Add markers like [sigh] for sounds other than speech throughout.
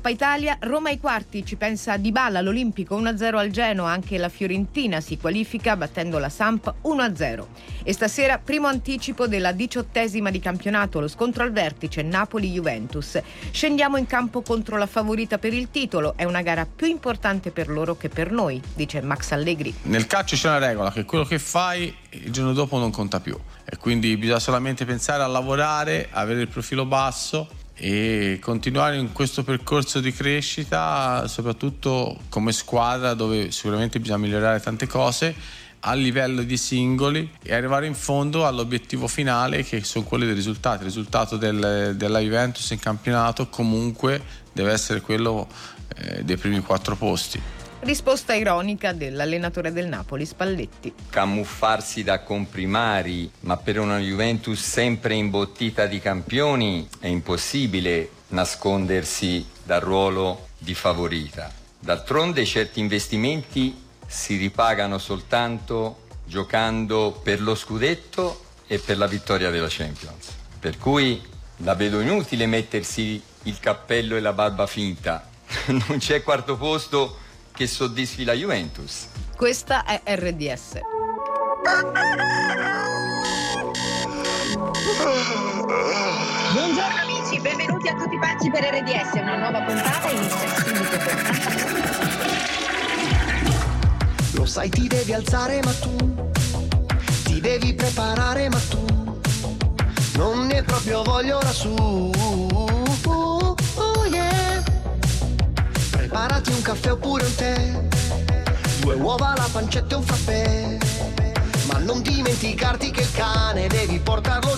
Coppa Italia, Roma ai quarti, ci pensa Di Balla all'Olimpico 1-0 al Genoa, anche la Fiorentina si qualifica battendo la Samp 1-0. E stasera primo anticipo della diciottesima di campionato, lo scontro al vertice Napoli-Juventus. Scendiamo in campo contro la favorita per il titolo, è una gara più importante per loro che per noi, dice Max Allegri. Nel calcio c'è una regola che quello che fai il giorno dopo non conta più e quindi bisogna solamente pensare a lavorare, avere il profilo basso e continuare in questo percorso di crescita, soprattutto come squadra dove sicuramente bisogna migliorare tante cose a livello di singoli e arrivare in fondo all'obiettivo finale che sono quelli dei risultati. Il risultato del, della Juventus in campionato comunque deve essere quello eh, dei primi quattro posti. Risposta ironica dell'allenatore del Napoli, Spalletti. Camuffarsi da comprimari, ma per una Juventus sempre imbottita di campioni è impossibile nascondersi dal ruolo di favorita. D'altronde certi investimenti si ripagano soltanto giocando per lo scudetto e per la vittoria della Champions. Per cui la vedo inutile mettersi il cappello e la barba finta. [laughs] Non c'è quarto posto che soddisfi la Juventus. Questa è RDS. Buongiorno amici, benvenuti a tutti pazzi per RDS, una nuova puntata inizia subito Lo sai ti devi alzare ma tu ti devi preparare ma tu non ne proprio voglio ora su Preparati un caffè oppure un tè, due uova, la pancetta e un frappè. Ma non dimenticarti che il cane devi portarlo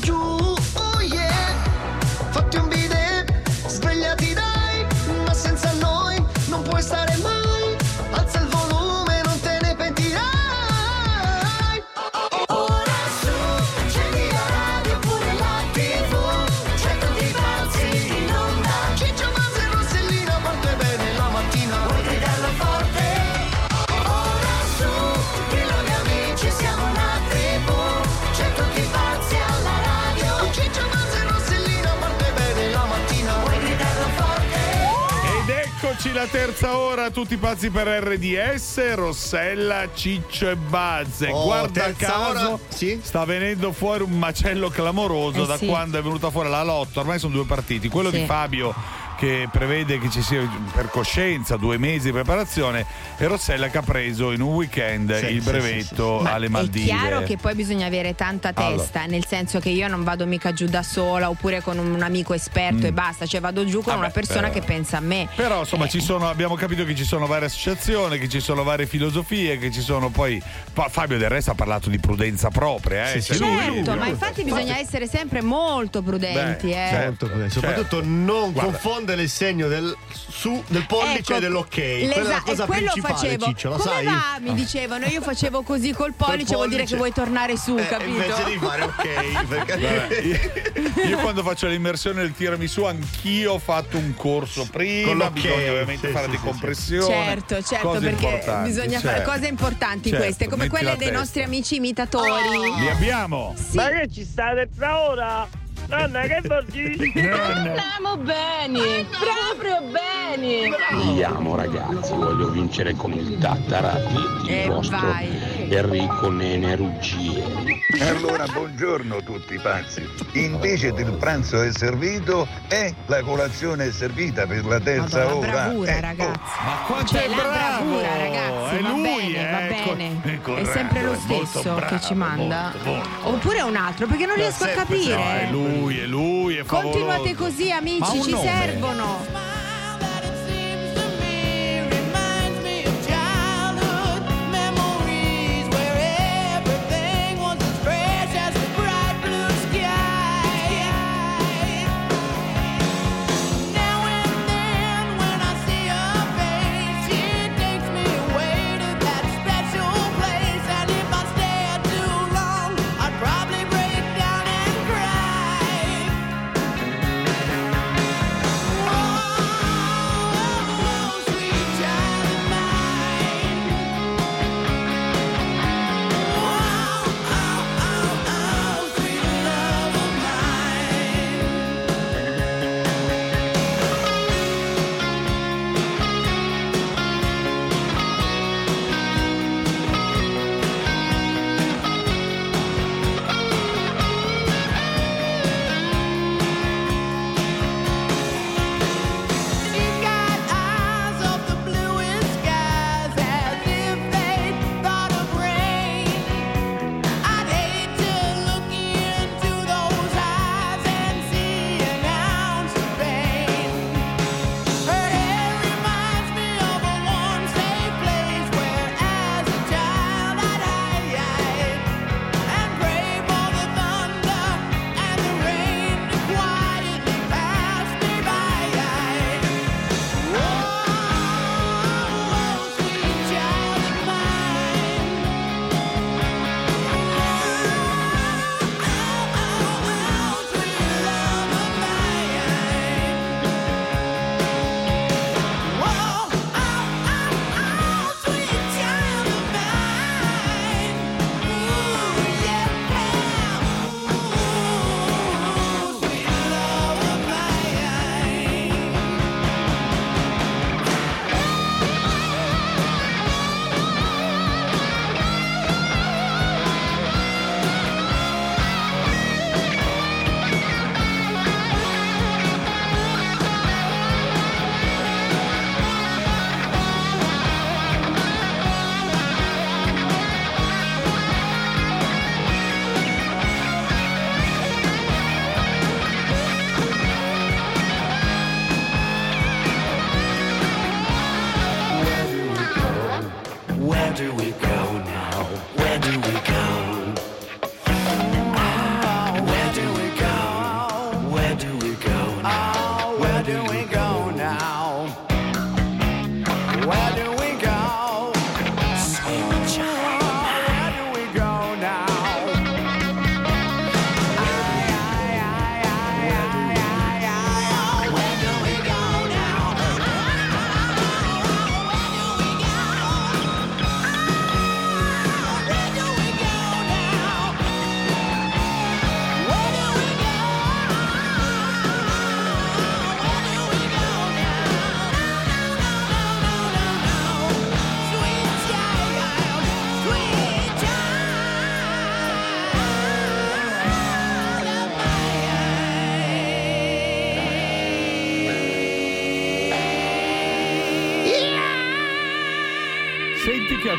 la terza ora, tutti pazzi per RDS, Rossella, Ciccio e Bazze. Oh, Guarda caso, sì? sta venendo fuori un macello clamoroso eh da sì. quando è venuta fuori la lotta. Ormai sono due partiti, quello sì. di Fabio che prevede che ci sia per coscienza due mesi di preparazione e Rossella che ha preso in un weekend sì, il brevetto sì, sì, alle Maldive. È chiaro che poi bisogna avere tanta testa, allora. nel senso che io non vado mica giù da sola oppure con un amico esperto mm. e basta, cioè vado giù con Vabbè, una persona però. che pensa a me. Però insomma eh. sono, abbiamo capito che ci sono varie associazioni, che ci sono varie filosofie, che ci sono poi Fabio del resto ha parlato di prudenza propria, eh? Sì, certo, lui, lui, ma infatti bisogna essere sempre molto prudenti, Beh, eh. certo, soprattutto certo. non Guarda. confondere il segno del, su, del pollice ecco, dell'ok. Quella è la cosa quello principale, facevo. Ciccio, lo Come sai? va? Mi dicevano, io facevo così col pollice, vuol dire che vuoi tornare su, eh, capito? Invece di fare ok. [laughs] Perché... io, io, quando faccio l'immersione del tiramisù, anch'io ho fatto un corso prima. Bisogna ovviamente sì, fare sì, decompressione. Certo, certo, perché bisogna certo. fare cose importanti certo, queste, come quelle dei nostri amici imitatori. Li abbiamo. Sì. Ma che ci state tra ora? Nonna, che vuol dire? Andiamo bene, proprio bene. Andiamo ragazzi, voglio vincere con il Tattarati, il e vostro vai. Enrico Nene Ruggieri. Allora, buongiorno tutti pazzi. Invece del pranzo è servito e la colazione è servita per la terza Madonna, ora. bravura, ecco. ragazzi. Ma quanto cioè, è bravo! bravura, ragazzi. È va lui, bene, va ecco, bene. ecco, è sempre lo stesso bravo, che ci manda. Molto, molto. Oppure un altro, perché non riesco a capire. No, è lui, è lui, è favoloso. Continuate così, amici, ci nome? servono.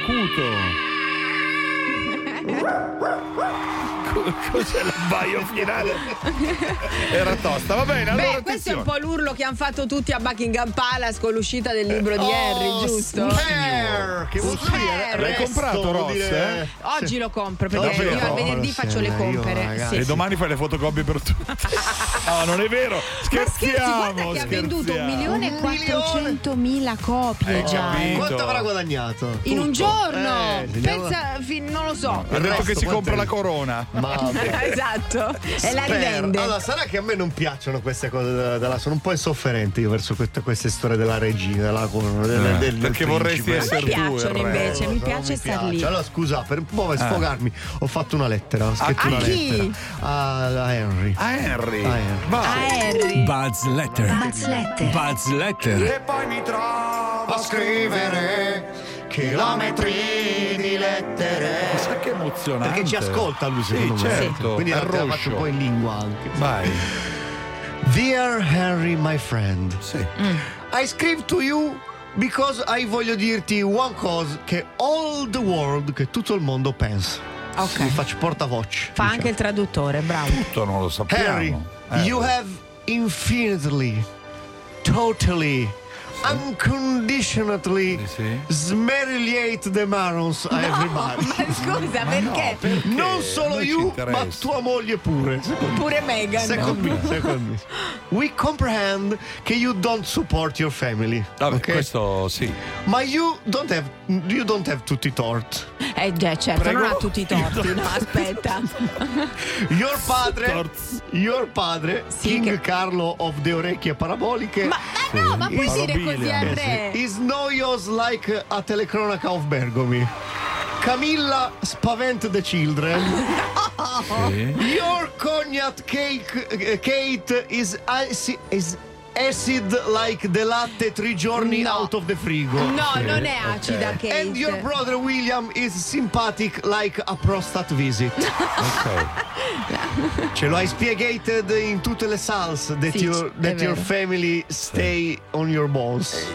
culto. Cos'è l'abbaio finale? [laughs] Era tosta, va bene. Allora Beh, questo è un po' l'urlo che hanno fatto tutti a Buckingham Palace con l'uscita del libro di Oh, Harry, giusto? Spare, che vuol dire? L'hai comprato, Ross? eh? Oggi lo compro perché Davvero? io al venerdì Oh, faccio le compere. Sì. E domani fai le fotocopie per tutti. [laughs] No, non è vero. Ma scherzi, Scherziamo. guarda che ha venduto scherziamo. 1 milione e 400 mila copie Eh, già. capito. eh. Quanto avrà guadagnato? In un giorno! Eh, Pensa, fin- non lo so. Ha detto che si compra è? la corona. Ma [laughs] [laughs] esatto. E la rivende. Allora, sarà che a me non piacciono queste cose della, della- sono un po' insofferente io verso queste, queste storie della regina, della corona, del, Eh, del- del perché vorresti principe. essere tu piacciono re. invece, mi piace star piace. lì. Allora scusa, per un po' per sfogarmi, ho fatto una lettera, ho scritto A una chi? lettera a, a Henry. A Henry. A Henry. Va. A Harry. Buzz Letter. Buzz Letter. Buzz Letter. E poi mi trovo a scrivere chilometri di lettere. Chissà che emozionante. Perché ci ascolta lui secondo sì, me. certo. Quindi È la faccio un po' in lingua anche. Vai. Dear Henry, my friend. Sì. I scrive to you because I voglio dirti one cosa che all the world, che tutto il mondo pensa. Ok. Mi faccio portavoce. Fa anche il traduttore, bravo. Tutto non lo sappiamo. Harry, Eh. you have infinitely, totally, unconditionally Sì. smerigliate the marons a everybody. Ma scusa, perché? Non solo Non you, interessa. ma tua moglie pure. Pure Megan. Second me, second me. [laughs] We comprehend che you don't support your family. Vabbè, ok? questo sì. Ma you don't have you don't have tutti i torti. Eh già, certo, Prego. non ha tutti i [laughs] torti. No, aspetta. Your padre, your padre, Sì, King che- Carlo of the orecchie paraboliche. Ma, ma no, ma puoi dire così re? Is noise like a telecronaca of Bergomi. Camilla spavent the children. Sì. Your cognac cake, eh, Kate is, is acid like the latte three giorni No. out of the frigo. No, non è acida, Kate. And your brother William is sympathetic like a prostate visit. [laughs] Ok. Ce lo hai spiegated in tutte le salse that, Sì, your, that your family stay on your bones.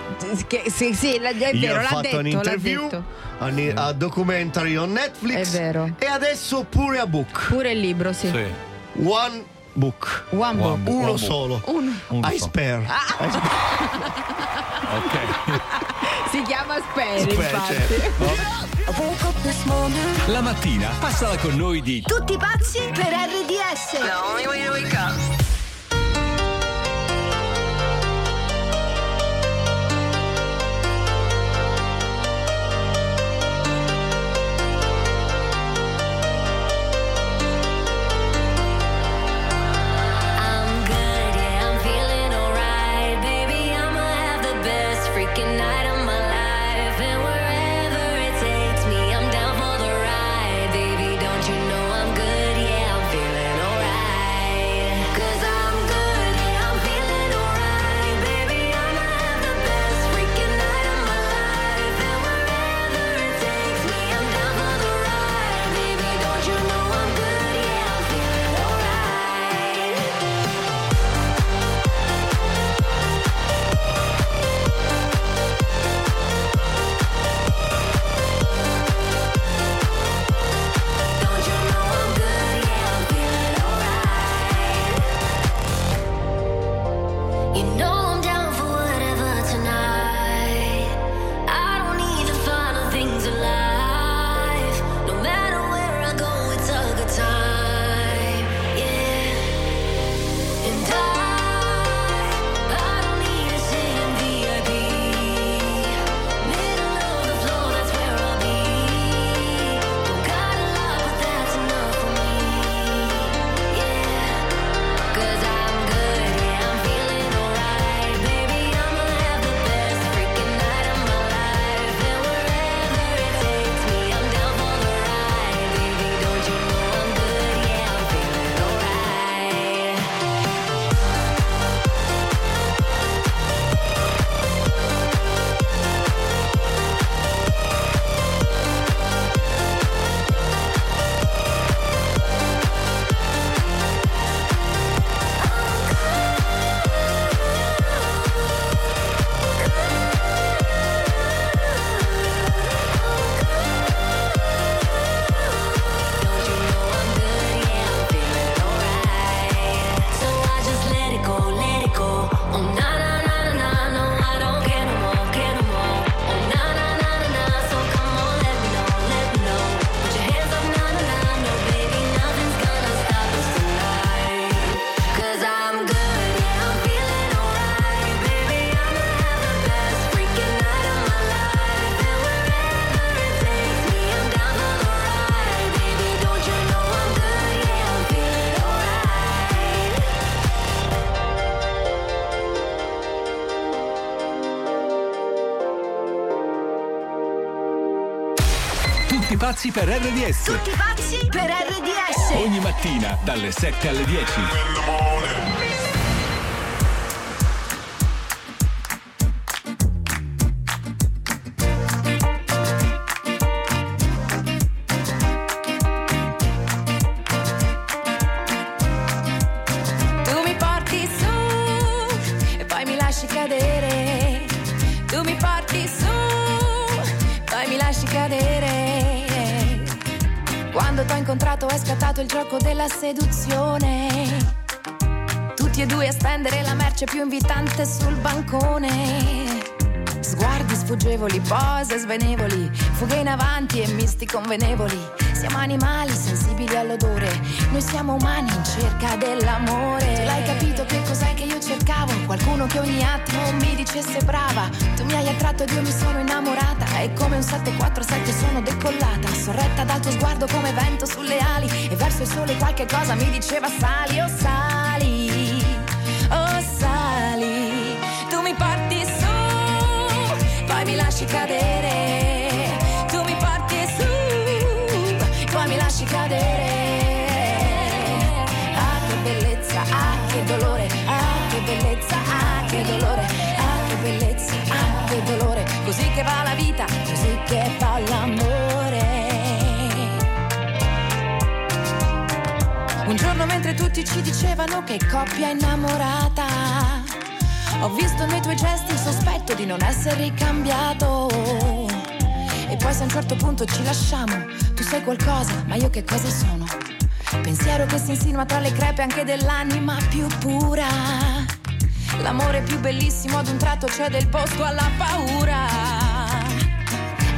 Che- sì, sì, la- è Io vero, ho l'ha fatto detto, un'interview, detto. a, a documentary on Netflix. È vero. E adesso pure a book. Pure il libro, sì. Sì. One book. One book. One Uno book. solo. Uno. Uno I spare. Ah. I spare. Ok. [laughs] Si chiama Spare, Spare, infatti. certo. La mattina passala con noi di Tutti pazzi per RDS. I'm pazzi per RDS. Tutti pazzi per RDS. Ogni mattina dalle 7 alle 10. Seduzione. Tutti e due a spendere la merce più invitante sul bancone. Sguardi sfuggevoli, pose svenevoli, fughe in avanti e misti convenevoli. Siamo animali sensibili all'odore, noi siamo umani in cerca dell'amore. Tu l'hai capito che cos'è che io cercavo? Qualcuno che ogni attimo mi dicesse brava. Tu mi hai attratto ed io mi sono innamorata. E come un 747 sono decollata, sorretta dal tuo sguardo come vento sulle ali. E verso il sole qualche cosa mi diceva sali, oh sali, oh sali. Tu mi porti su, poi mi lasci cadere. Dolore, ah che bellezza, ah che dolore, ah che bellezza, ah che dolore. Così che va la vita, così che va l'amore. Un giorno mentre tutti ci dicevano che coppia innamorata, ho visto nei tuoi gesti il sospetto di non essere ricambiato. E poi se a un certo punto ci lasciamo, tu sei qualcosa, ma io che cosa sono? Pensiero che si insinua tra le crepe anche dell'anima più pura. L'amore più bellissimo ad un tratto cede il posto alla paura.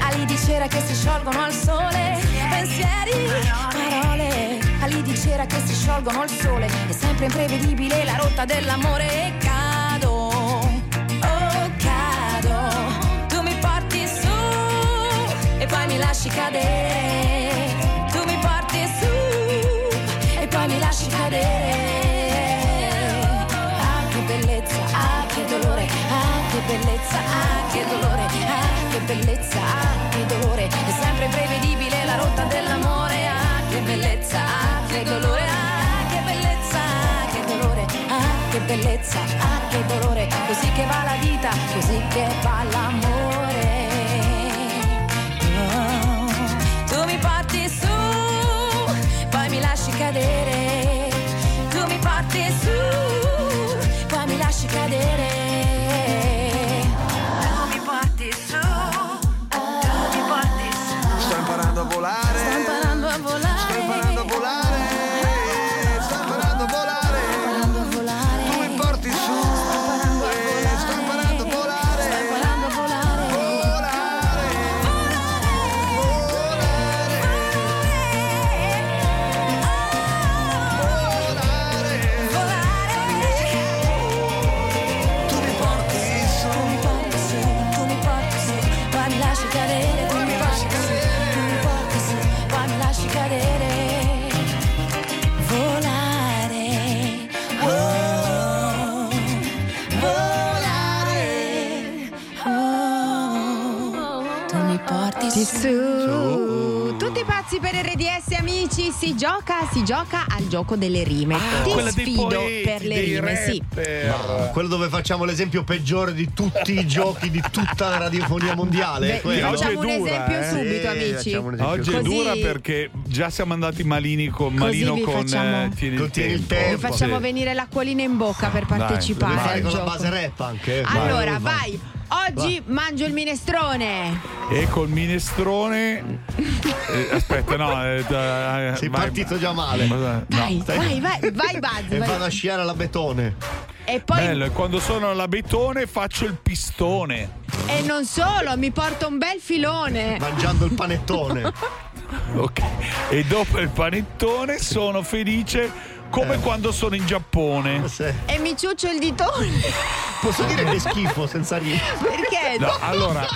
Ali di cera che si sciolgono al sole, pensieri, parole. Ali di cera che si sciolgono al sole, è sempre imprevedibile la rotta dell'amore e cado, oh cado. Tu mi porti su e poi mi lasci cadere. Lasci cadere. Ah che bellezza, ah che dolore, ah che bellezza, ah che dolore, ah che bellezza, ah che dolore. È sempre imprevedibile la rotta dell'amore, ah che bellezza, ah che dolore, ah che bellezza, ah che dolore, ah che bellezza, ah che dolore. Così che va la vita, così che va l'amore. Oh, Tu mi porti su, poi mi lasci cadere. Poi mi si gioca, si gioca al gioco delle rime. Ti quella dei sfido poeti, per le dei rime, sì. Ma quello dove facciamo l'esempio peggiore di tutti i giochi di tutta la radiofonia mondiale. Beh, facciamo un esempio subito, amici. facciamo un esempio Oggi è Così- dura perché già siamo andati malini con, malino con facciamo- eh, tieni il Con Tieni il tempo. Vi facciamo Sì. venire l'acquolina in bocca per Dai, partecipare vai, al con la gioco. base rap anche. Allora, Vai, vai. Oggi mangio il minestrone. E col minestrone. Eh, aspetta, no. eh, da- eh, Sei vai, partito già male. No. Vai, vai, vai, [laughs] vai, Buzz. E vai. vado a sciare alla betone. E poi Bello, quando sono alla betone faccio il pistone. e non solo, mi porto un bel filone. Mangiando il panettone. [laughs] Ok. E dopo il panettone sono felice come quando sono in Giappone. E mi ciuccio il ditone. Posso dire che è schifo senza ridere? Perché? No, allora,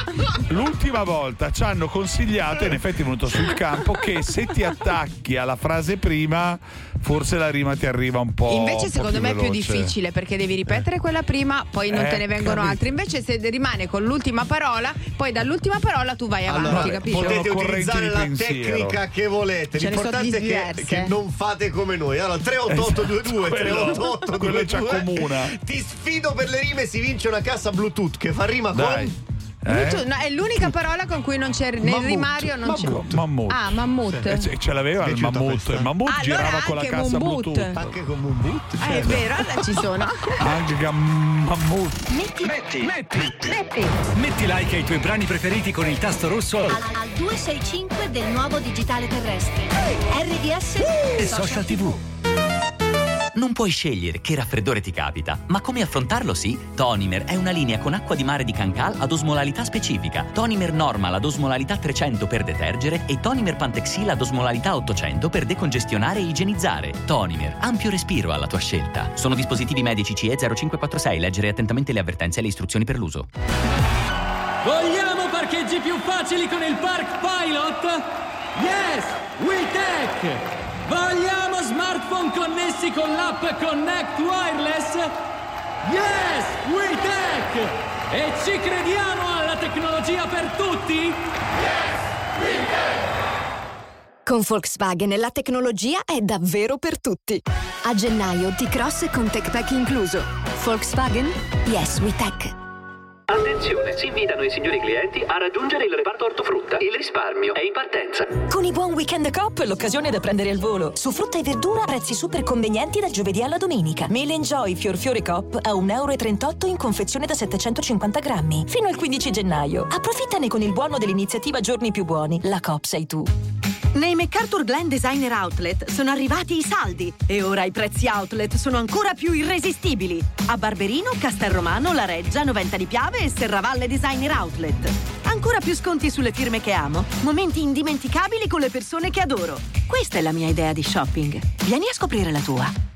l'ultima volta ci hanno consigliato, in effetti è venuto sul campo, che se ti attacchi alla frase prima, forse la rima ti arriva un po'. Invece un po' secondo me è più difficile perché devi ripetere quella prima, poi non Eh, te ne vengono capito. altre. Invece se rimane con l'ultima parola, poi dall'ultima parola tu vai avanti, Allora, capisci? potete utilizzare la pensiero. tecnica che volete. Ce L'importante è che, che non fate come noi. Allora, 38822 Quello- 388 quello ci accomuna. Ti sfido per le rime, si vince una cassa Bluetooth che fa rima Dai. con Eh? Tu- no, è l'unica parola con cui non c'è nel Mammut. rimario non c'è. Mammut. Mammut. Ah, mammut. Eh, ce- l'aveva il mammut. Il mammut Allora girava con la cassa Moonboot. Bluetooth. anche con un boot. Ah, è vero, allora ci sono. [laughs] Anche gam- mammut. Metti, Metti, metti, metti metti like ai tuoi brani preferiti con il tasto rosso al, al 265 del nuovo digitale terrestre. RDS e social tv. Non puoi scegliere che raffreddore ti capita, ma come affrontarlo sì? Tonimer è una linea con acqua di mare di Cancal ad osmolarità specifica. Tonimer Normal ad osmolarità 300 per detergere e Tonimer Pantexil ad osmolarità 800 per decongestionare e igienizzare. Tonimer, ampio respiro alla tua scelta. Sono dispositivi medici CE 0546, leggere attentamente le avvertenze e le istruzioni per l'uso. Vogliamo parcheggi più facili con il Park Pilot? Yes! WeTech! Vogliamo smartphone connessi con l'app Connect Wireless? Yes! WeTech! E ci crediamo alla tecnologia per tutti? Con Volkswagen la tecnologia è davvero per tutti. A gennaio T-Cross con TechPack incluso. Volkswagen? Yes, we tech. Attenzione, si invitano i signori clienti a raggiungere il reparto ortofrutta. Il risparmio è in partenza. Con i buon weekend Coop l'occasione da prendere al volo. Su frutta e verdura prezzi super convenienti dal giovedì alla domenica. Mele Enjoy Fior Fiore Coop a 1,38 euro in confezione da 750 grammi. Fino al 15 gennaio. Approfittane con il buono dell'iniziativa Giorni più buoni. La Coop sei tu. Nei MacArthur Glen Designer Outlet sono arrivati i saldi e ora i prezzi outlet sono ancora più irresistibili. A Barberino, Castelromano, La Reggia, Noventa di Piave e Serravalle Designer Outlet. Ancora più sconti sulle firme che amo, momenti indimenticabili con le persone che adoro. Questa è la mia idea di shopping. Vieni a scoprire la tua.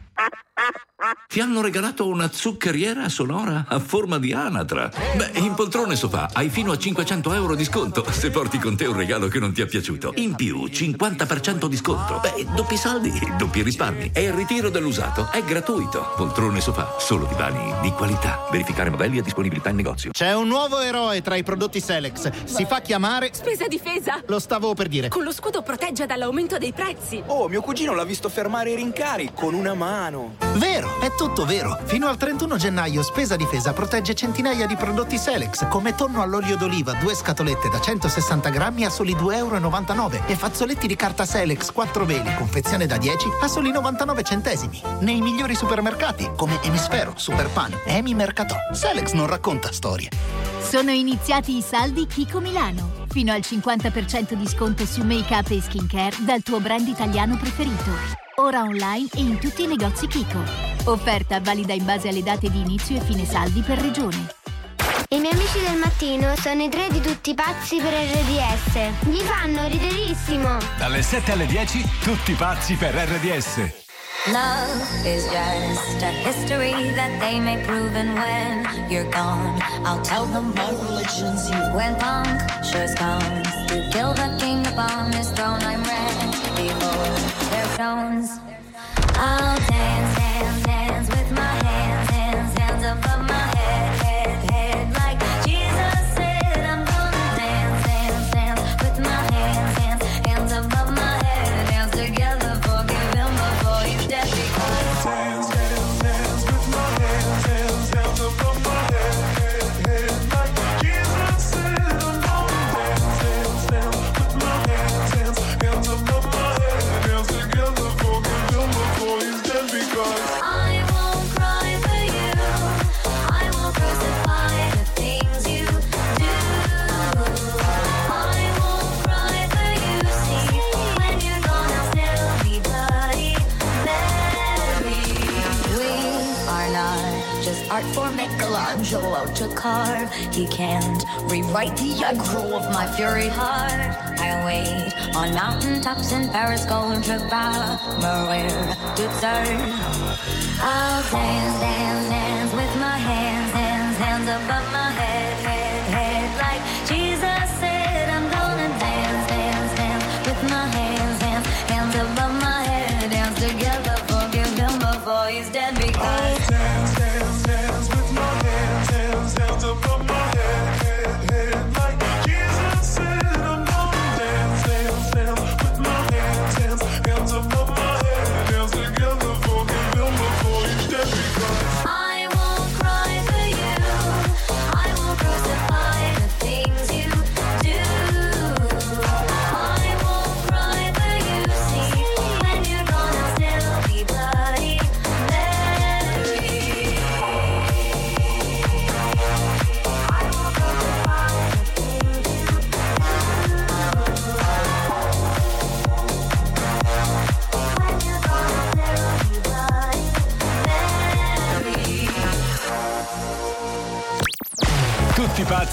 Ti hanno regalato una zuccheriera sonora a forma di anatra. Beh, in poltrone sofà hai fino a 500 euro di sconto se porti con te un regalo che non ti è piaciuto. In più, 50% di sconto. Beh, doppi saldi, doppi risparmi. E il ritiro dell'usato è gratuito. Poltrone sofà, solo divani di qualità. Verificare modelli e disponibilità in negozio. C'è un nuovo eroe tra i prodotti Selex. Si fa chiamare. Spesa difesa! Lo stavo per dire. Con lo scudo protegge dall'aumento dei prezzi. Oh, mio cugino l'ha visto fermare i rincari con una mano. Vero, è tutto vero. Fino al 31 gennaio Spesa Difesa protegge centinaia di prodotti Selex, come tonno all'olio d'oliva, due scatolette da 160 grammi a soli 2,99 euro e fazzoletti di carta Selex 4 veli, confezione da 10 a soli 99 centesimi. Nei migliori supermercati, come Emisfero, Superpan Emi Mercatò. Selex non racconta storie. Sono iniziati i saldi Kiko Milano. Fino al 50% di sconto su make-up e skincare dal tuo brand italiano preferito. Ora online e in tutti i negozi Kiko. Offerta valida in base alle date di inizio e fine saldi per regione. I miei amici del mattino sono i tre di tutti pazzi per RDS. Gli fanno riderissimo. Dalle 7 alle 10, tutti pazzi per RDS. Love is just a history that they may prove, and when you're gone, I'll tell them my religion's you. When punctures comes to kill the king upon his throne, I'm ready Stones. Um, I grow of my fury heart. I wait on mountain tops in Paris, going to Bavaria to Duxer. I'll dance, dance.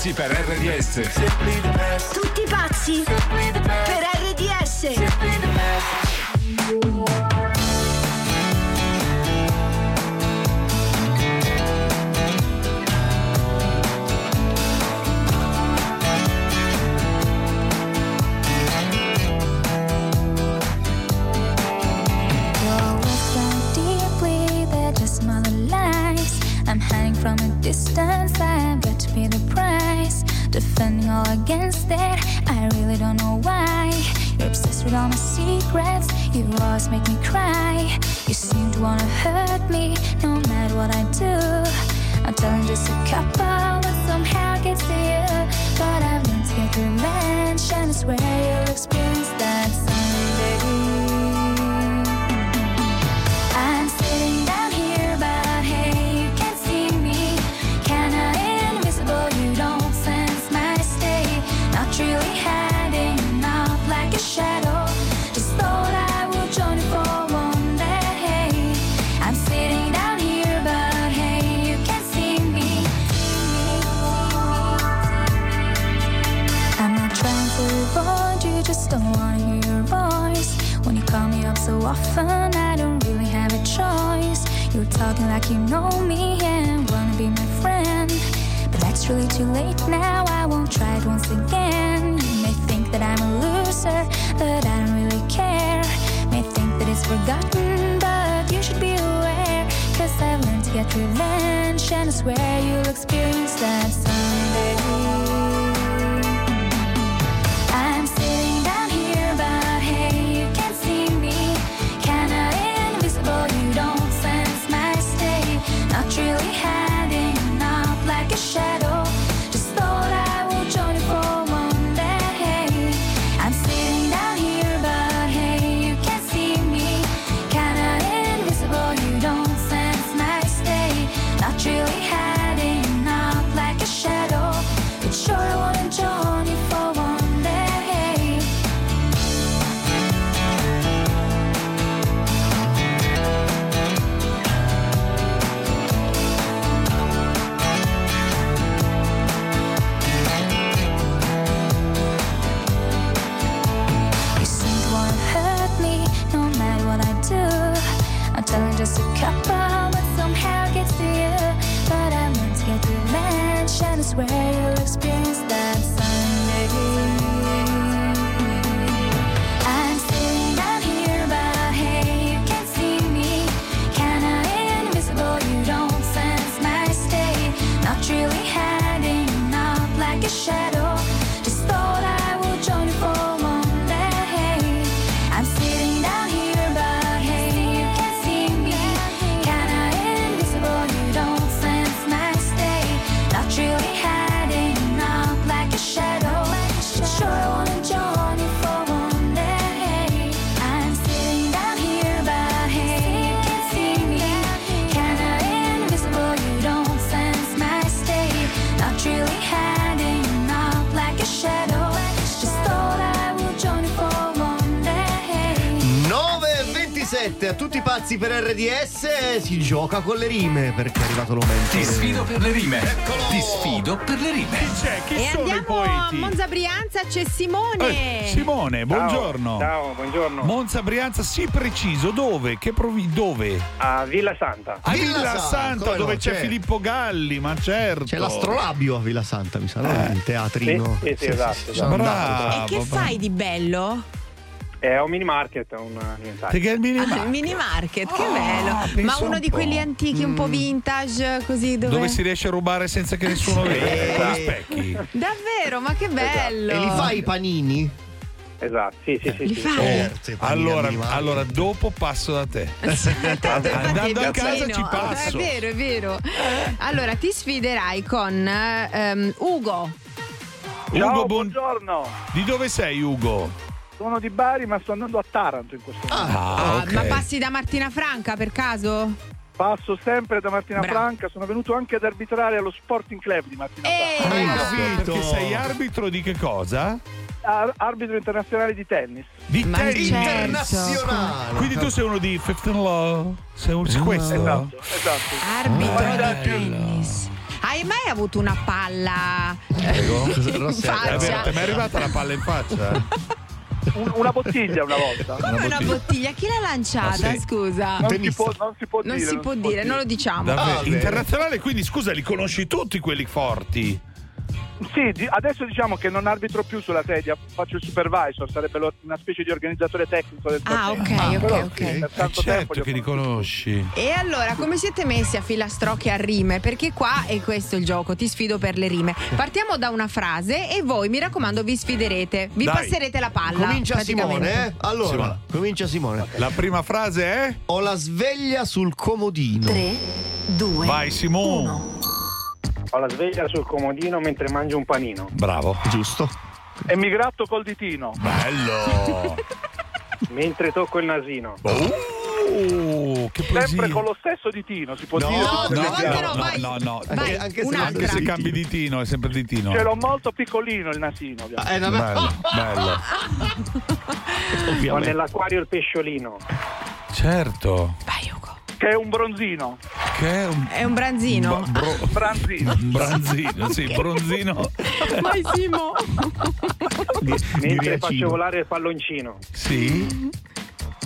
pazzi per RDS. Tutti pazzi per RDS. Si gioca con le rime perché è arrivato il momento. Ti sfido per le rime. Ti sfido per le rime. Chi c'è? Chi E sono i andiamo a poeti? Monza Brianza, c'è Simone. Eh, Simone, buongiorno. Ciao, buongiorno. Monza Brianza, sì preciso, dove? Che provi- dove? A Villa Santa. A Villa, Santa, come dove no, c'è c'è. Filippo Galli, ma certo. C'è l'astrolabio a Villa Santa, mi sa, no? il teatrino. Sì, sì, sì, esatto, sono esatto. andato. E che fai di bello? È un mini market, un alimentare. Perché è il mini Ah, il mini market, che Ah, bello. Ma uno un di po'. quelli antichi, un po' vintage, così dove. Dove si riesce a rubare senza che nessuno veda? Con gli specchi. [laughs] Davvero, ma che bello! E li fai i panini? Esatto, sì, sì, sì. Li sì. fai? Certo, Allora, allora, dopo passo da te. [laughs] Andando a casa ci passo. È vero, è vero. Allora, ti sfiderai con ehm, Ugo. Ciao, Ugo, buon- buongiorno. di dove sei Ugo? Sono di Bari, ma sto andando a Taranto in questo momento. Ah, ok. Ma passi da Martina Franca per caso? Passo sempre da Martina Bravo. Franca, sono venuto anche ad arbitrare allo Sporting Club di Martina Eh, Franca. Hai capito? Perché sei arbitro di che cosa? Ar- arbitro internazionale di tennis. Di Ma tennis. certo. Internazionale. Quindi tu sei uno di 15 Law? Sei un sei questo? Esatto, esatto. Arbitro Ah. di tennis. Hai mai avuto una palla Prego? [laughs] in È vero, faccia? ti è mai arrivata la palla in faccia? [laughs] Un- una bottiglia una volta. Come una bottiglia? Chi l'ha lanciata? Ma sì. Scusa. Non si può, non si può Non dire. si può dire, non lo diciamo. Ah. Internazionale, quindi scusa, li conosci tutti quelli forti? Sì, adesso diciamo che non arbitro più sulla sedia, faccio il supervisor, sarebbe lo- una specie di organizzatore tecnico del Ah, torneo. ok, ok, Però ok. sì, per Eh tanto tempo certo che li conosci. E allora, come siete messi a filastrocche a rime? Perché qua è questo il gioco, ti sfido per le rime. Partiamo da una frase e voi, mi raccomando, vi sfiderete. Vi Dai. passerete la palla. Comincia. Simone, eh? Allora, Simone. comincia Simone. La prima frase è? Ho la sveglia sul comodino. 3, 2, Vai Simone. Ho la sveglia sul comodino mentre mangio un panino. Bravo. Giusto. E mi gratto col ditino Bello. [laughs] mentre tocco il nasino. Oh, che Sempre poesia. con lo stesso ditino, si può No, dire. No, no, no, no. no, vai. no, no. Vai, Anche se-. Anche se cambi ditino, è sempre ditino. Ce l'ho molto piccolino il nasino, ovviamente. Eh, vabbè. Bello, bello. [laughs] Ho nell'acquario il pesciolino, Certo. Vai, Ugo. che è un bronzino. Che è un È un branzino. ba- bro- [laughs] branzino. branzino, sì, bronzino. [laughs] Vai, Simo. [laughs] mentre faccio Riacino. volare il palloncino. Sì.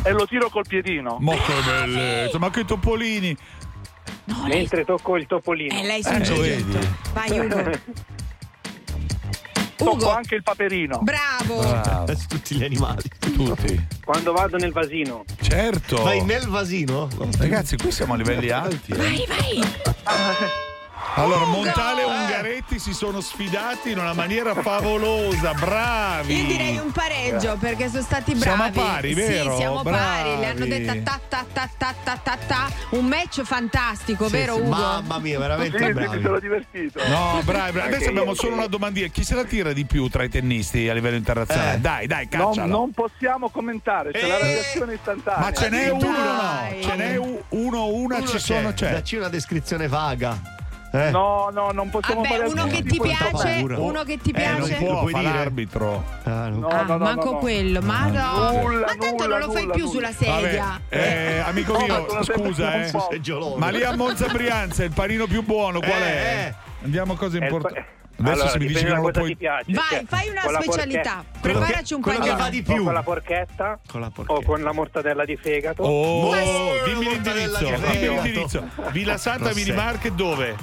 E lo tiro col piedino. Ma che bellezza, ma che topolini. mentre tocco il topolino. E lei Eh, lo getto. vedi? Vai, Ugo. Tocco Ugo. anche il paperino. Bravo. Bravo. [laughs] Tutti gli animali. Tutti. Quando vado nel vasino. Certo. Vai nel vasino? Ragazzi, qui siamo a livelli alti. eh. Vai, vai. [laughs] [laughs] Allora, Ugo! Montale e Ungaretti si sono sfidati in una maniera favolosa, bravi. Io direi un pareggio perché sono stati bravi. Siamo a pari, vero? Sì, siamo pari. Le hanno Bravi. detta ta ta ta ta ta ta ta. Un match fantastico, Sì, vero sì, Ugo? Mamma mia, Sì, veramente sì, mi bravi. sono divertito. No, [laughs] bravi, bravi. Adesso abbiamo solo una domandina. Chi se la tira di più tra i tennisti a livello internazionale? Eh. Dai, dai, Non, caccialo. non possiamo commentare, c'è la Eh. radiazione istantanea. Ma ce n'è uno, no? Ce n'è uno, una, Uno ci sono, c'è. Dacci una descrizione vaga. Eh? No, no, non possiamo Vabbè, fare uno che ti piace, uno che ti Eh, non piace. può, puoi fa dire? l'arbitro. Ah, no. No, Ah, no, no, manco no, no. quello, ma no. Nulla, ma tanto nulla, non lo fai nulla, più nulla. sulla sedia. Vabbè, eh, amico No, ma mio, scusa, eh. Ma lì a Monza Brianza il panino più buono qual Eh, è? eh. Andiamo a cose Eh, importanti. Adesso allora, se mi dici che non lo cosa puoi. piace. Vai, cioè, fai una specialità. porchetta- Preparaci un quello che va di più. O con la porchetta Con la o porchetta. con la mortadella di fegato. Oh, dimmi l'indirizzo. di Dimmi l'indirizzo. Villa Santa. Mini Market dove?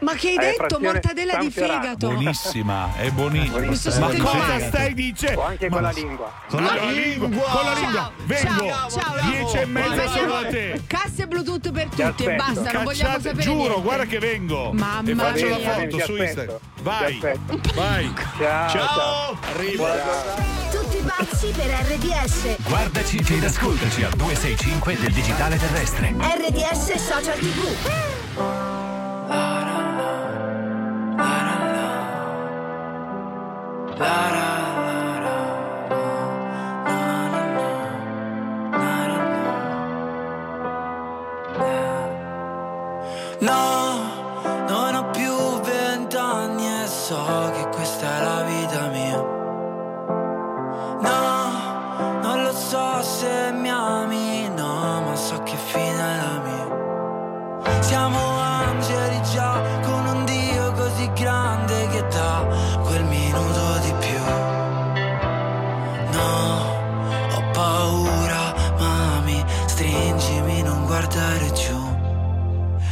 Ma che hai Eh, detto? Mortadella di fegato. Buonissima, è buonissima. Buonissima. Ma cosa stai dicendo? Anche con la lingua. Con la lingua. Con la lingua. Vengo. ciao, ciao, Dieci e mezza vai. a te. Casse Bluetooth per tutti e basta, non vogliamo Cacciate, sapere giuro, niente. guarda che vengo. Mamma e faccio la mia. foto su. Instagram. Vai, vai. Ciao. Ciao. Arriva. Tutti pazzi per RDS. Guardaci ed ascoltaci al 265 del digitale terrestre. RDS Social TV. No,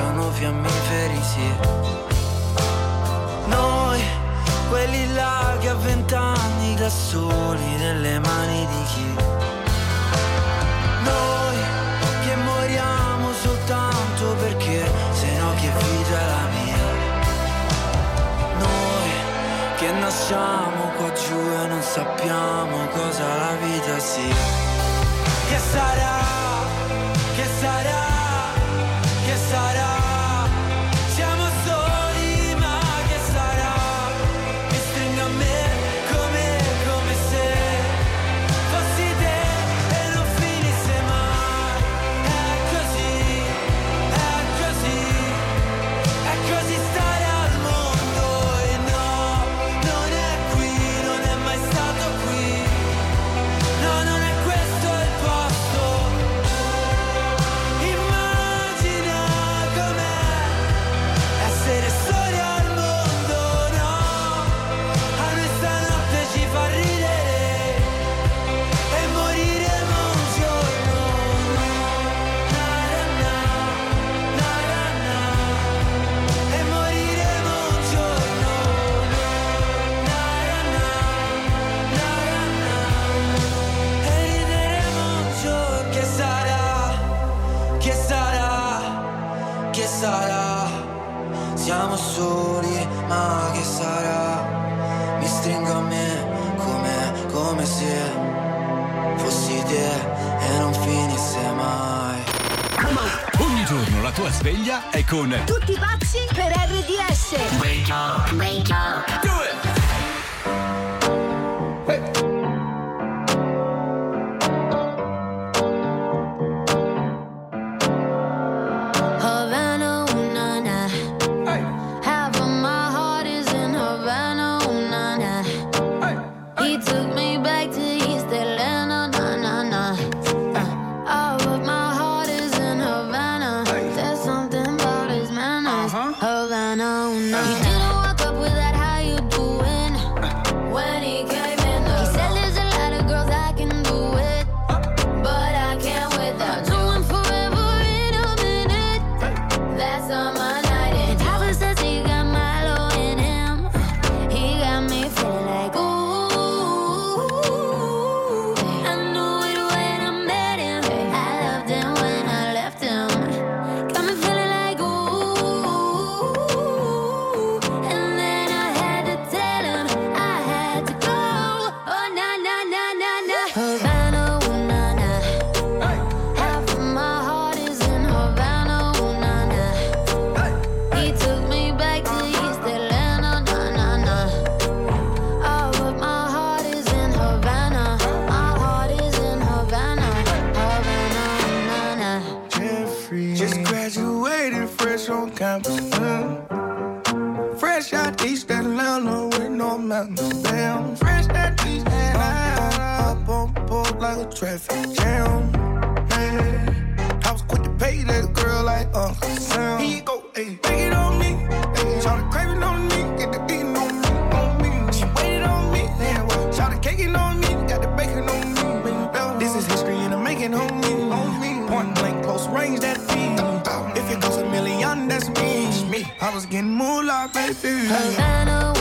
bruciano fiammiferi, sì. Noi, quelli là che a vent'anni da soli nelle mani di chi? Noi, che moriamo soltanto perché, se no che vita è la mia? Noi, che nasciamo qua giù e non sappiamo cosa la vita sia. Che sarà? con Tutti pazzi per RDS. Wake up, wake up. I was getting more like baby. Havana,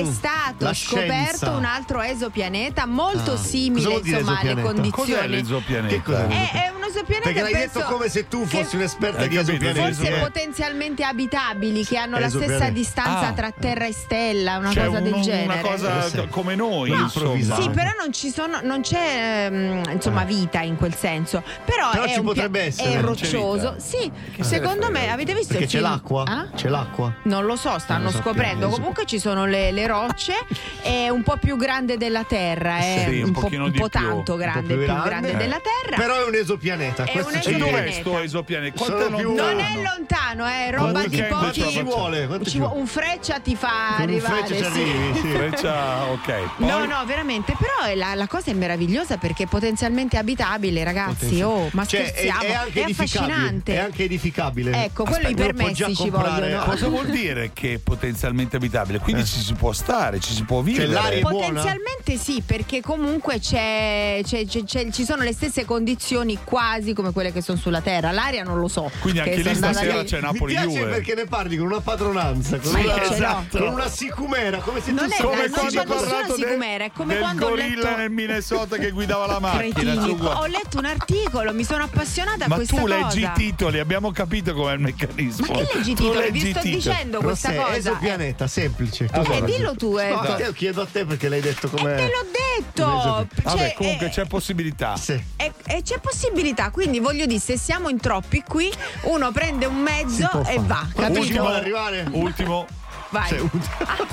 è stato la scoperto scienza. un altro esopianeta molto Ah. simile insomma, alle condizioni. Cos'è l'esopianeta? Che cos'è? È, è un esopianeta Perché l'hai penso detto come se tu fossi un'esperta di esopianeti. Forse eh. potenzialmente abitabili che hanno la stessa distanza Ah. tra Terra e Stella, una C'è cosa del un- genere. una cosa come noi, No, improvvisato. Sì, però non ci sono, non c'è ehm, insomma vita in quel senso. Però, Però è ci un potrebbe essere. È roccioso. Sì, Che secondo me avete visto Perché c'è l'acqua? Ah? C'è l'acqua? Non lo so, stanno scoprendo. Comunque ci sono le, le rocce, è un po' più grande della Terra, è Sì, un un, po', un po' tanto grande, più più grande. Eh. della Terra. Però è un esopianeta. È questo un ci E esopianeta. dov'è sto esopianeta? Quanto è più- non è lontano, è roba Quanto di pochi. ci vuole? Ci ci vuole- un freccia ti fa un arrivare. freccia ci sì. arrivi, sì. Freccia, ok. Poi- No, no, veramente, però è la, la cosa è meravigliosa perché è potenzialmente abitabile, ragazzi. Oh, ma Cioè, è, scherziamo, è anche edificabile. affascinante. È anche edificabile. Ecco, quello Aspetta, i uno può permessi ci comprare- vogliono. Cosa vuol dire che è potenzialmente abitabile? Quindi ci si può stare, ci si può vivere. l'aria è buona? Potenzialmente sì, perché comunque c'è, c'è- c'è- c'è- ci sono le stesse condizioni quasi come quelle che sono sulla Terra. L'aria non lo so. Quindi anche che lì stasera lì. c'è Mi Napoli piace Juve. perché ne parli con una padronanza, con, Ma una, io. Esatto. con una sicumera, come se Non tu è- Come non quando ha parlato sicumera, è come del quando ho gorilla letto- nel Minnesota che guidava la macchina. Ho letto un articolo, mi sono appassionata a Ma questa tu cosa. leggi i titoli, abbiamo capito com'è il meccanismo. Ma che leggi i Tu titoli? leggi Vi sto titoli. dicendo questa cosa. esopianeta, semplice. Tu Eh, guarda. dillo tu, Ecco. a te, chiedo a te perché l'hai detto come. Te l'ho detto. Vabbè, Cioè, comunque eh, c'è possibilità. Sì. E c'è possibilità, quindi voglio dire, se siamo in troppi qui, uno prende un mezzo e fare. va, capito? Ultimo ad arrivare. Ultimo. Vai. Cioè, un- [laughs]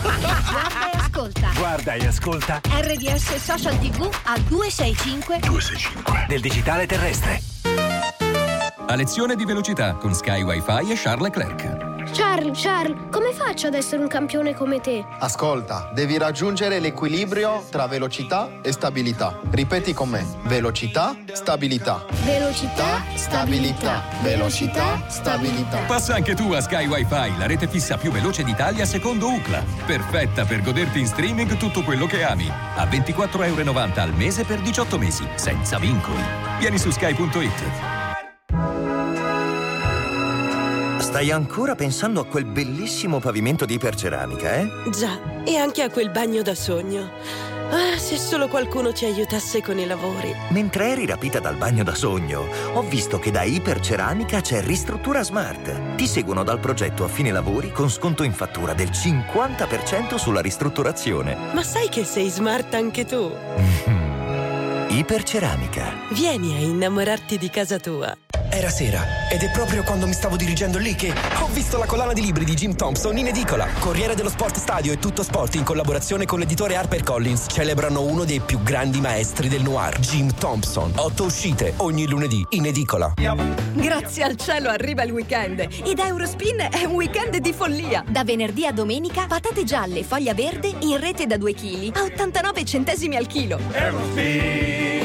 Guarda e ascolta. Guarda e ascolta RDS Social TV al 265 del digitale terrestre. A lezione di velocità con Sky Wi-Fi e Charles Leclerc. Charles, Charles, come faccio ad essere un campione come te? Ascolta, devi raggiungere l'equilibrio tra velocità e stabilità. Ripeti con me. Velocità, stabilità. Velocità, stabilità. Velocità, stabilità. Passa anche tu a Sky Wi-Fi, la rete fissa più veloce d'Italia secondo UCLA. Perfetta per goderti in streaming tutto quello che ami. A 24,90 euro al mese per 18 mesi, senza vincoli. Vieni su sky.it. Stai ancora pensando a quel bellissimo pavimento di iperceramica, eh? Già, e anche a quel bagno da sogno. Ah, se solo qualcuno ci aiutasse con i lavori. Mentre eri rapita dal bagno da sogno, ho visto che da Iperceramica c'è Ristruttura Smart. Ti seguono dal progetto a fine lavori con sconto in fattura del 50% sulla ristrutturazione. Ma sai che sei smart anche tu? [laughs] Iperceramica. Vieni a innamorarti di casa tua. Era sera ed è proprio quando mi stavo dirigendo lì che ho visto la collana di libri di Jim Thompson in edicola. Corriere dello Sport Stadio e Tutto Sport in collaborazione con l'editore HarperCollins celebrano uno dei più grandi maestri del noir, Jim Thompson. Otto uscite ogni lunedì in edicola. Grazie al cielo arriva il weekend e da Eurospin è un weekend di follia. Da venerdì a domenica patate gialle foglia verde in rete da 2 kg a 89 centesimi al chilo.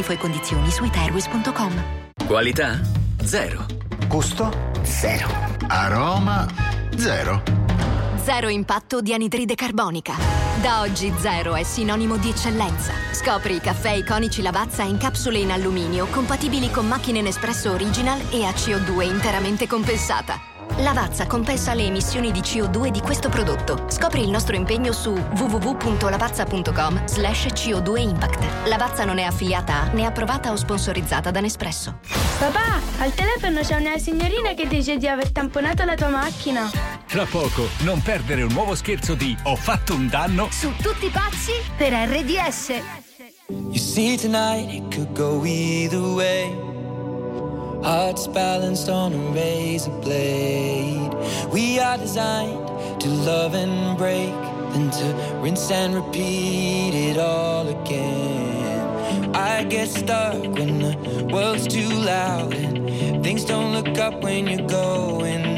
Info e condizioni su itairways.com. Qualità? Zero. Gusto? Zero. Aroma? Zero. Zero impatto di anidride carbonica. Da oggi zero è sinonimo di eccellenza. Scopri i caffè iconici Lavazza in capsule in alluminio compatibili con macchine Nespresso Original e a CO2 interamente compensata. Lavazza compensa le emissioni di CO2 di questo prodotto. Scopri il nostro impegno su www.lavazza.com slash CO2 Impact. Lavazza non è affiliata a né approvata o sponsorizzata da Nespresso. Papà, al telefono c'è una signorina che dice di aver tamponato la tua macchina. Tra poco, non perdere un nuovo scherzo di Ho fatto un danno Su tutti i pazzi per RDS. You see, tonight it could go either way. Hearts balanced on a razor blade. We are designed to love and break, then to rinse and repeat it all again. I get stuck when the world's too loud and things don't look up when you're going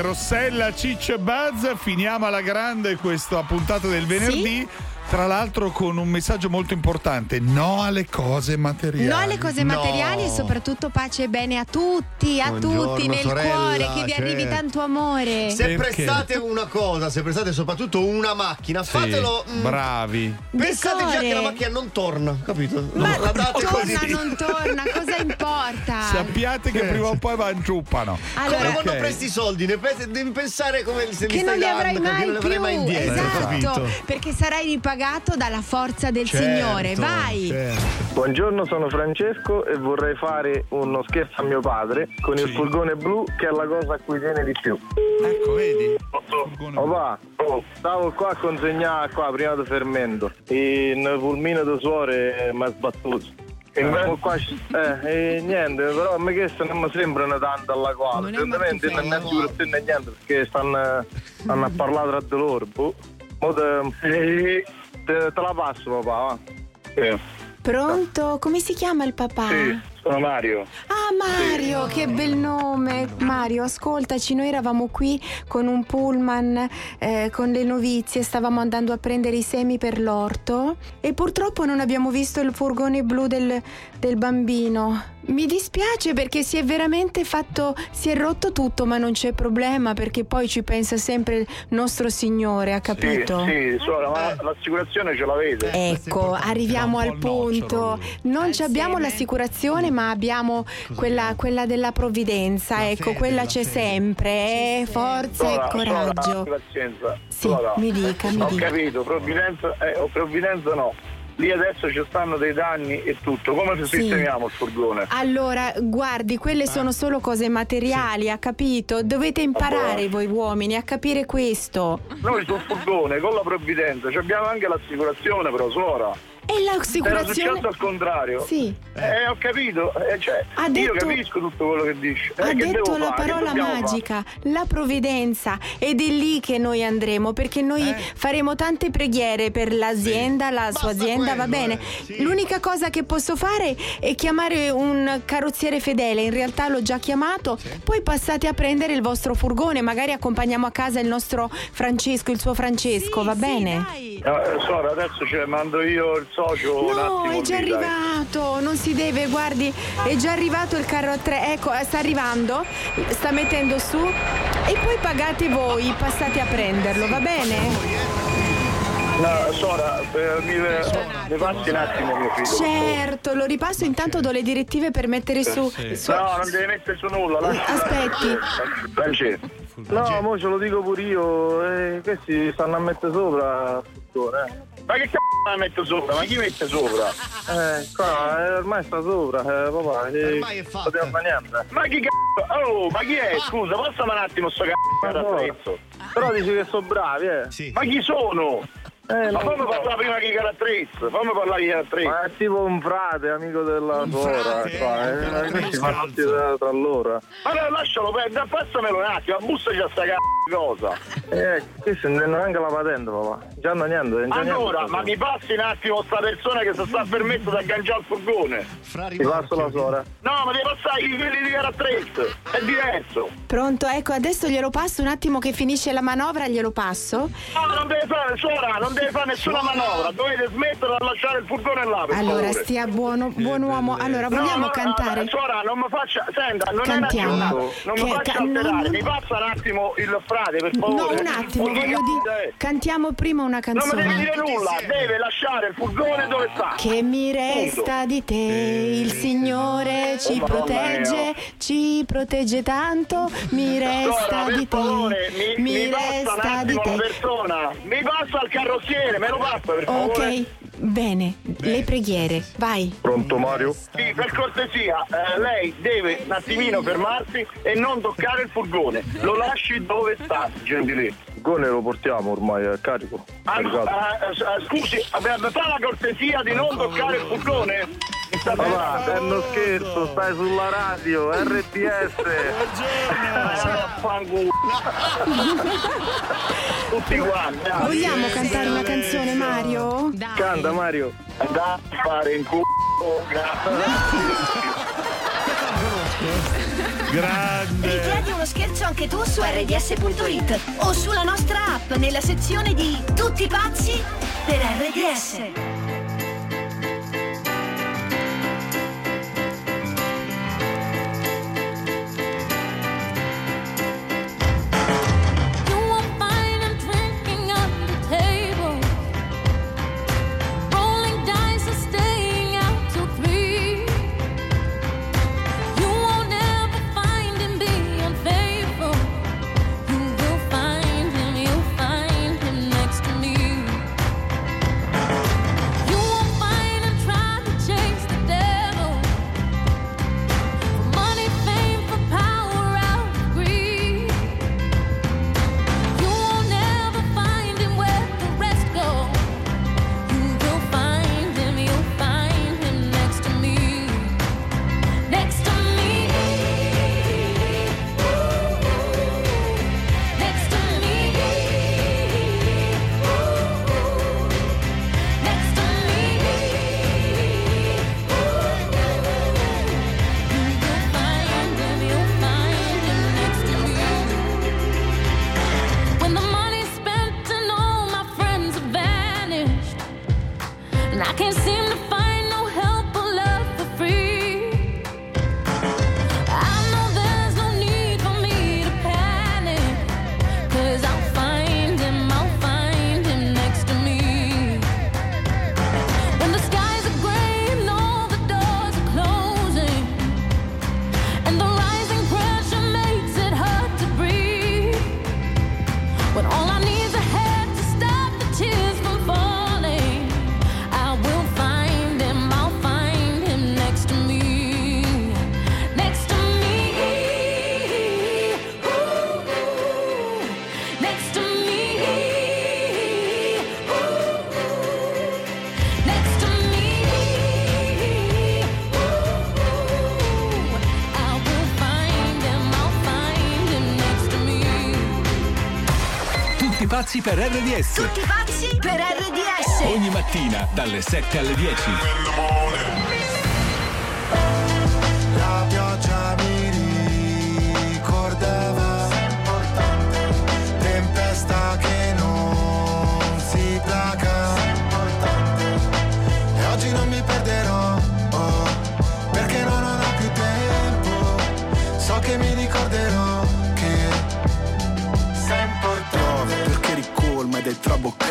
Rossella, Ciccio e Buzz, finiamo alla grande questa puntata del venerdì. Tra l'altro con un messaggio molto importante, no alle cose materiali. No alle cose materiali e soprattutto pace e bene a tutti, a Buongiorno, tutti nel sorella, cuore, che vi arrivi certo. tanto amore. Se prestate una cosa, se prestate soprattutto una macchina, Sì, fatelo. mm, bravi. Pensate già che la macchina non torna, capito? Ma la date torna, così. non torna, cosa importa? Sappiate che prima o poi vangiuppano. Allora- Come quando Ok. presti i soldi, ne pensi- devi pensare come se li che non stai li avrai dando, che mai non li avrai più, mai indietro. esatto, capito? perché sarai ripagato dalla forza del Certo, Signore. Vai! Buongiorno, sono Francesco e vorrei fare uno scherzo a mio padre con il furgone blu che è la cosa a cui tiene di più. Ecco, vedi? Papà, oh, stavo qua a consegnare qua prima del fermento e il pulmino di suore mi ha sbattuto. E mo qua, eh, e niente, però a me che non mi sembrano tanto alla quale. Certamente non è né niente perché stanno, stanno a parlare tra di loro. Boh. Mo te, te- la passo papà, va. Pronto? Come si chiama il papà? Sì, sono Mario. Ah Mario, che bel nome! Mario, ascoltaci, noi eravamo qui con un pullman eh, con le novizie, stavamo andando a prendere i semi per l'orto e purtroppo non abbiamo visto il furgone blu del, del bambino. Mi dispiace perché si è veramente fatto, si è rotto tutto, ma non c'è problema perché poi ci pensa sempre il nostro Signore, ha capito? Sì, sì, suora, ma l'assicurazione ce l'avete? Ecco, arriviamo al punto. Non ci abbiamo l'assicurazione, ma abbiamo quella, quella della provvidenza. ecco, quella c'è sempre. eh, forza e coraggio. pazienza. Sì, mi dica, mi Ho dica. capito, provvidenza, eh, provvidenza no. Lì adesso ci stanno dei danni e tutto. Come ci Sì. sistemiamo il furgone? Allora, guardi, quelle sono solo cose materiali, ha capito? Dovete imparare voi uomini a capire questo. Noi sul furgone con la provvidenza abbiamo anche l'assicurazione, però suora. E Era l'assicurazione. successo al contrario. Sì. Eh, ho capito. Eh, cioè, Ha Io detto- capisco tutto quello che dici. Eh, Ha che detto devo la fare? Parola magica, la provvidenza ed è lì che noi andremo perché noi Eh. faremo tante preghiere per l'azienda, la sua azienda, va bene. eh, L'unica cosa che posso fare è chiamare un carrozziere fedele, in realtà l'ho già chiamato, poi passate a prendere il vostro furgone, magari accompagniamo a casa il nostro Francesco, il suo Francesco, va bene? Eh, suora, adesso ce mando io il socio un No, è già lì, dai. arrivato, non si deve, guardi, è già arrivato il carro a tre, ecco, eh, sta arrivando, sta mettendo su e poi pagate voi, passate a prenderlo, va bene? No, Sora, eh, mi, mi passi un attimo mio figlio. Certo, lo ripasso, intanto do le direttive per mettere su... su- No, non devi mettere su nulla. lascia- Aspetti. Francesco. No, mo ce lo dico pure io. Eh, questi stanno a mettere sopra. eh. Ma che c***o la metto sopra? Ma chi mette sopra? Eh, qua, eh, ormai sta sopra, eh, papà. Eh, Ormai è niente. Ma chi c***o? Oh, ma chi è? Scusa, passami un attimo sto c***o d'attrezzo. Però dici che sono bravi, eh. Ma chi sono? Eh, ma non fammi so. parlare prima che carattrezzo, fammi parlare di carattrezzo. Ma è tipo un frate, amico della suora. qua, eh, eh, questi tutti tra, loro. Allora lascialo perdere, passamelo un attimo, bustaci a sta c***o cosa. Eh, questi non hanno neanche la patente, papà. Già hanno niente, non c'è Allora, niente. ma mi passi un attimo sta persona che si sta permesso di agganciare il furgone? Ti passo la suora. No, ma devi passare i quelli di carattrezzo, è diverso. Pronto? Ecco, adesso glielo passo un attimo che finisce la manovra, glielo passo. No, non deve fare, suora, non deve fare nessuna manovra, dovete smettere di lasciare il furgone là, per Allora, favore. stia buono, buon uomo. Allora, No, vogliamo no, cantare? no, Suora, non mi faccia. Senta, non Cantiamo. è una giornata. Non mi faccia ca- alterare. non- Mi passa un attimo il frate, per No, favore. un attimo, voglio dire. Cantiamo prima una Non mi devi dire canzone. nulla, deve lasciare il furgone dove sta. Che mi resta di te, il Signore ci Oh, protegge, ci protegge tanto, mi resta Suora, di te, favore, mi, mi mi passa un resta di te. persona. Mi passa al carrozziere, me lo passa per favore. Ok, bene, le preghiere, vai. Pronto Mario? Sì, per cortesia, eh, lei deve un attimino fermarsi e non toccare il furgone. Lo lasci dove sta, gentilissimo. Il furgone lo portiamo ormai, è carico. Ah, eh, scusi, abbiamo fa la cortesia di non toccare il furgone? Mi sta Papà, è uno scherzo, stai sulla radio, RDS. Fanculo. Tutti quanti. dai. Vogliamo cantare una canzone, Mario? Canta Mario. Andate a fare in culo. [laughs] Grande. Richiedi uno scherzo anche tu su rds.it o sulla nostra app nella sezione di Tutti pazzi per RDS. Pazzi per RDS. Tutti pazzi per RDS. Ogni mattina dalle 7 alle 10.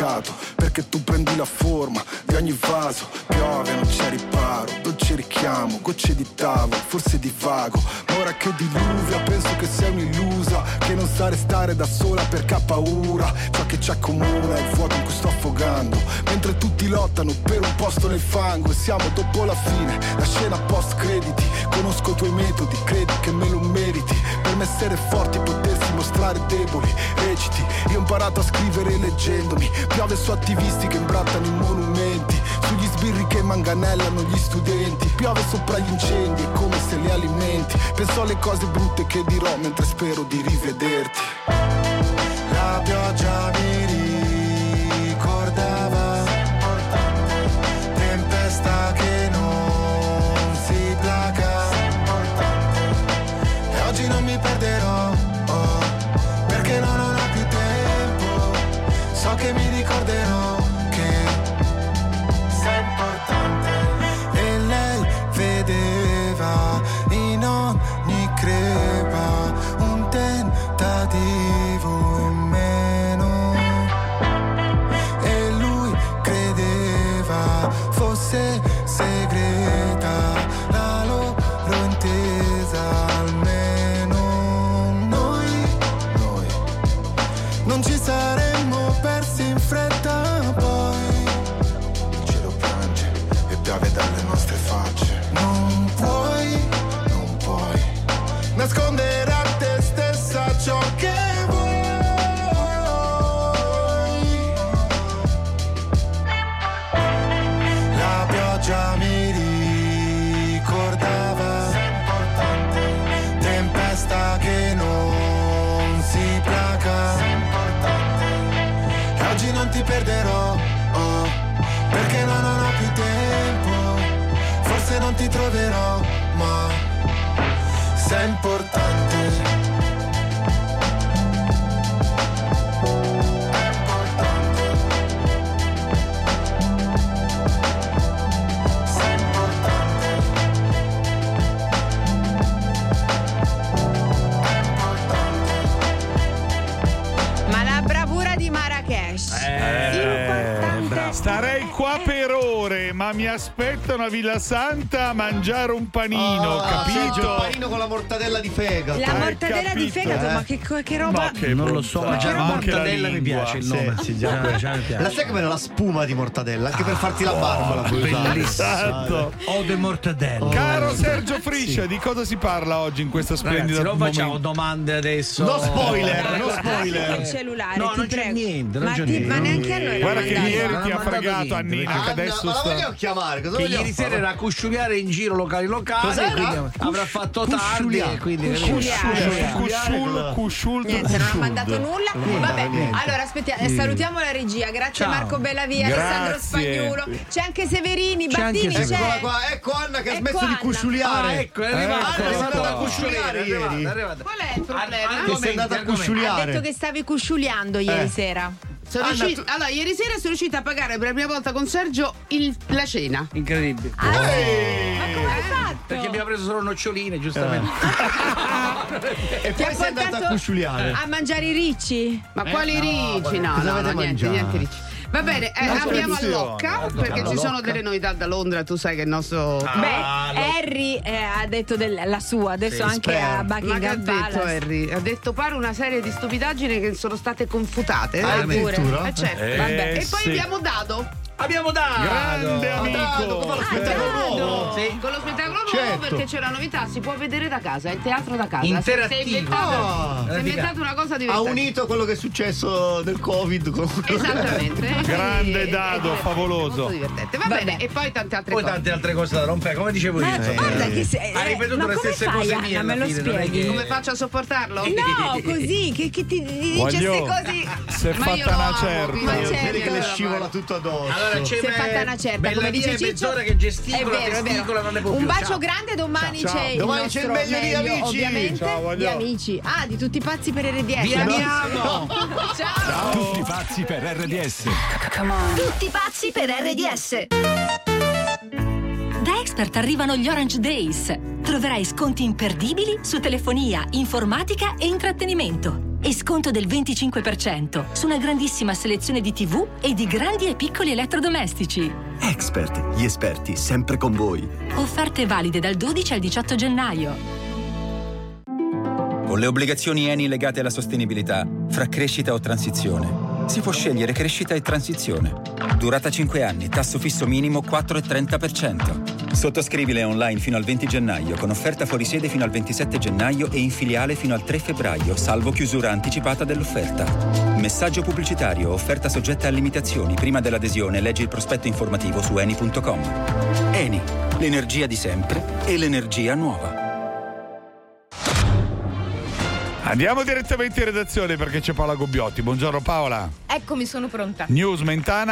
Traboccato Perché tu prendi la forma di ogni vaso. Piove, non c'è riparo, dolce richiamo Gocce di tavolo, forse di vago Ma ora che diluvia penso che sei un'illusa Che non sa restare da sola perché ha paura Ciò che ci accomuna è il vuoto in cui sto affogando Mentre tutti lottano per un posto nel fango E siamo dopo la fine, la scena post crediti Conosco i tuoi metodi, credi che me lo meriti Per me essere forti potersi mostrare deboli Reciti, io ho imparato a scrivere leggendomi Piove su attivisti che imbrattano i monumenti Sugli sbirri che manganellano gli studenti Piove sopra gli incendi, è come se li alimenti. Penso alle cose brutte che dirò mentre spero di rivederti. La pioggia mi mi aspetta una Villa Santa a mangiare un panino, Ah, capito? panino con la mortadella di fegato. La mortadella di fegato, ma che, che roba. Ma che Non lo so, ma già la mortadella mi piace il nome. Sì, sì, già, Già, già mi piace. La sai com'era la spuma di mortadella? Anche per farti la barba la. Bellissimo. Esatto. Ode mortadella. Caro Sergio Friscia, di cosa si parla oggi in questa splendida Ragazzi, non facciamo momento? domande adesso. No spoiler, no spoiler. il cellulare, No, ti non c'è prego. niente, non ma, c'è ti- niente. ma neanche a noi. Guarda che ieri ti ha fregato Annina, che adesso sta... chiamare? Cosa Che ieri sera era a cusciuliare in giro locali locali Cos'era? avrà fatto tardi e quindi. Cusciul, cusciul, Niente, non ha mandato nulla. Vabbè, allora aspettiamo, eh, salutiamo la regia. Grazie. Marco Bellavia. Alessandro Spagnuolo. C'è anche Severini, Battini. Eccola qua, ecco Anna che ha Ecco smesso di Anna. cusciuliare. Ah, ecco, è arrivata, è da È cusciuliare ieri. Qual è il problema? Sei andata a Ha cusciuliare. detto che stavi cusciuliando ieri Eh. sera. Sono Anna, riuscita- tu- Allora, ieri sera sono riuscita a pagare per la prima volta con Sergio il- la cena. Incredibile. Ma come hai fatto? Perché abbiamo preso solo noccioline, giustamente. [laughs] E Ti ha poi sei andata a portato cusciuliare. a mangiare i ricci? Ma quali no, ricci? No, no, no, niente, mangiato? niente ricci. Va bene, eh, abbiamo all'Occa perché ci sono delle novità da Londra, tu sai che il nostro Beh, Harry eh, ha detto del- la sua, adesso Sì, anche spero. a Ma che ha Buckingham detto Palace. Harry? Ha detto pare una serie di stupidaggini che sono state confutate. Ah, Eh, addirittura? eh, certo. Eh, Vabbè. E poi sì. abbiamo Dado Abbiamo dato! Grande Dado, che fa lo amico! spettacolo nuovo. Sì. con lo spettacolo nuovo Certo. perché c'è una novità, si può vedere da casa, è il teatro da casa. Interattivo. Si è inventato, Ah. si è inventato una cosa Ha divertente. unito quello che è successo del Covid con Esattamente. Grande dado, è favoloso. Molto divertente. Va Vabbè. bene, e poi tante altre Poi cose. tante altre cose da rompere, come dicevo Ma io. guarda che se- Ha eh, ripetuto ma le stesse fai, cose mie Me lo fine, spieghi? che- Come faccio a sopportarlo? No, [laughs] così, che, che ti dice queste così. Si è Ma io fatta una certa. Ma Vedi certo. Vedi che le Allora, scivola tutto addosso. Allora c'è Si è fatta una certa, Bella come dice Ciccio. mezz'ora che gesticola, è vero, è vero. gesticola, non ne può Un bacio Ciao. grande, domani Ciao. c'è il Domani c'è il nostro meglio di Amici. Ovviamente, Ciao, di amici. Ah, di tutti i pazzi per RDS. Vi amiamo! [laughs] Ciao. Tutti pazzi per RDS. Tutti pazzi per RDS. Expert arrivano gli Orange Days. Troverai sconti imperdibili su telefonia, informatica e intrattenimento. e sconto del 25% su una grandissima selezione di TV e di grandi e piccoli elettrodomestici. Expert, gli esperti, sempre con voi. Offerte valide dal 12 al 18 gennaio. Con le obbligazioni Eni legate alla sostenibilità, fra crescita o transizione, si può scegliere crescita e transizione. Durata 5 anni, tasso fisso minimo 4,30%. Sottoscrivile online fino al 20 gennaio, con offerta fuori sede fino al 27 gennaio e in filiale fino al 3 febbraio, salvo chiusura anticipata dell'offerta. Messaggio pubblicitario, offerta soggetta a limitazioni. Prima dell'adesione leggi il prospetto informativo su eni.com. Eni, l'energia di sempre e l'energia nuova. Andiamo direttamente in redazione perché c'è Paola Gobbiotti. Buongiorno Paola. Eccomi, sono pronta. News Mentana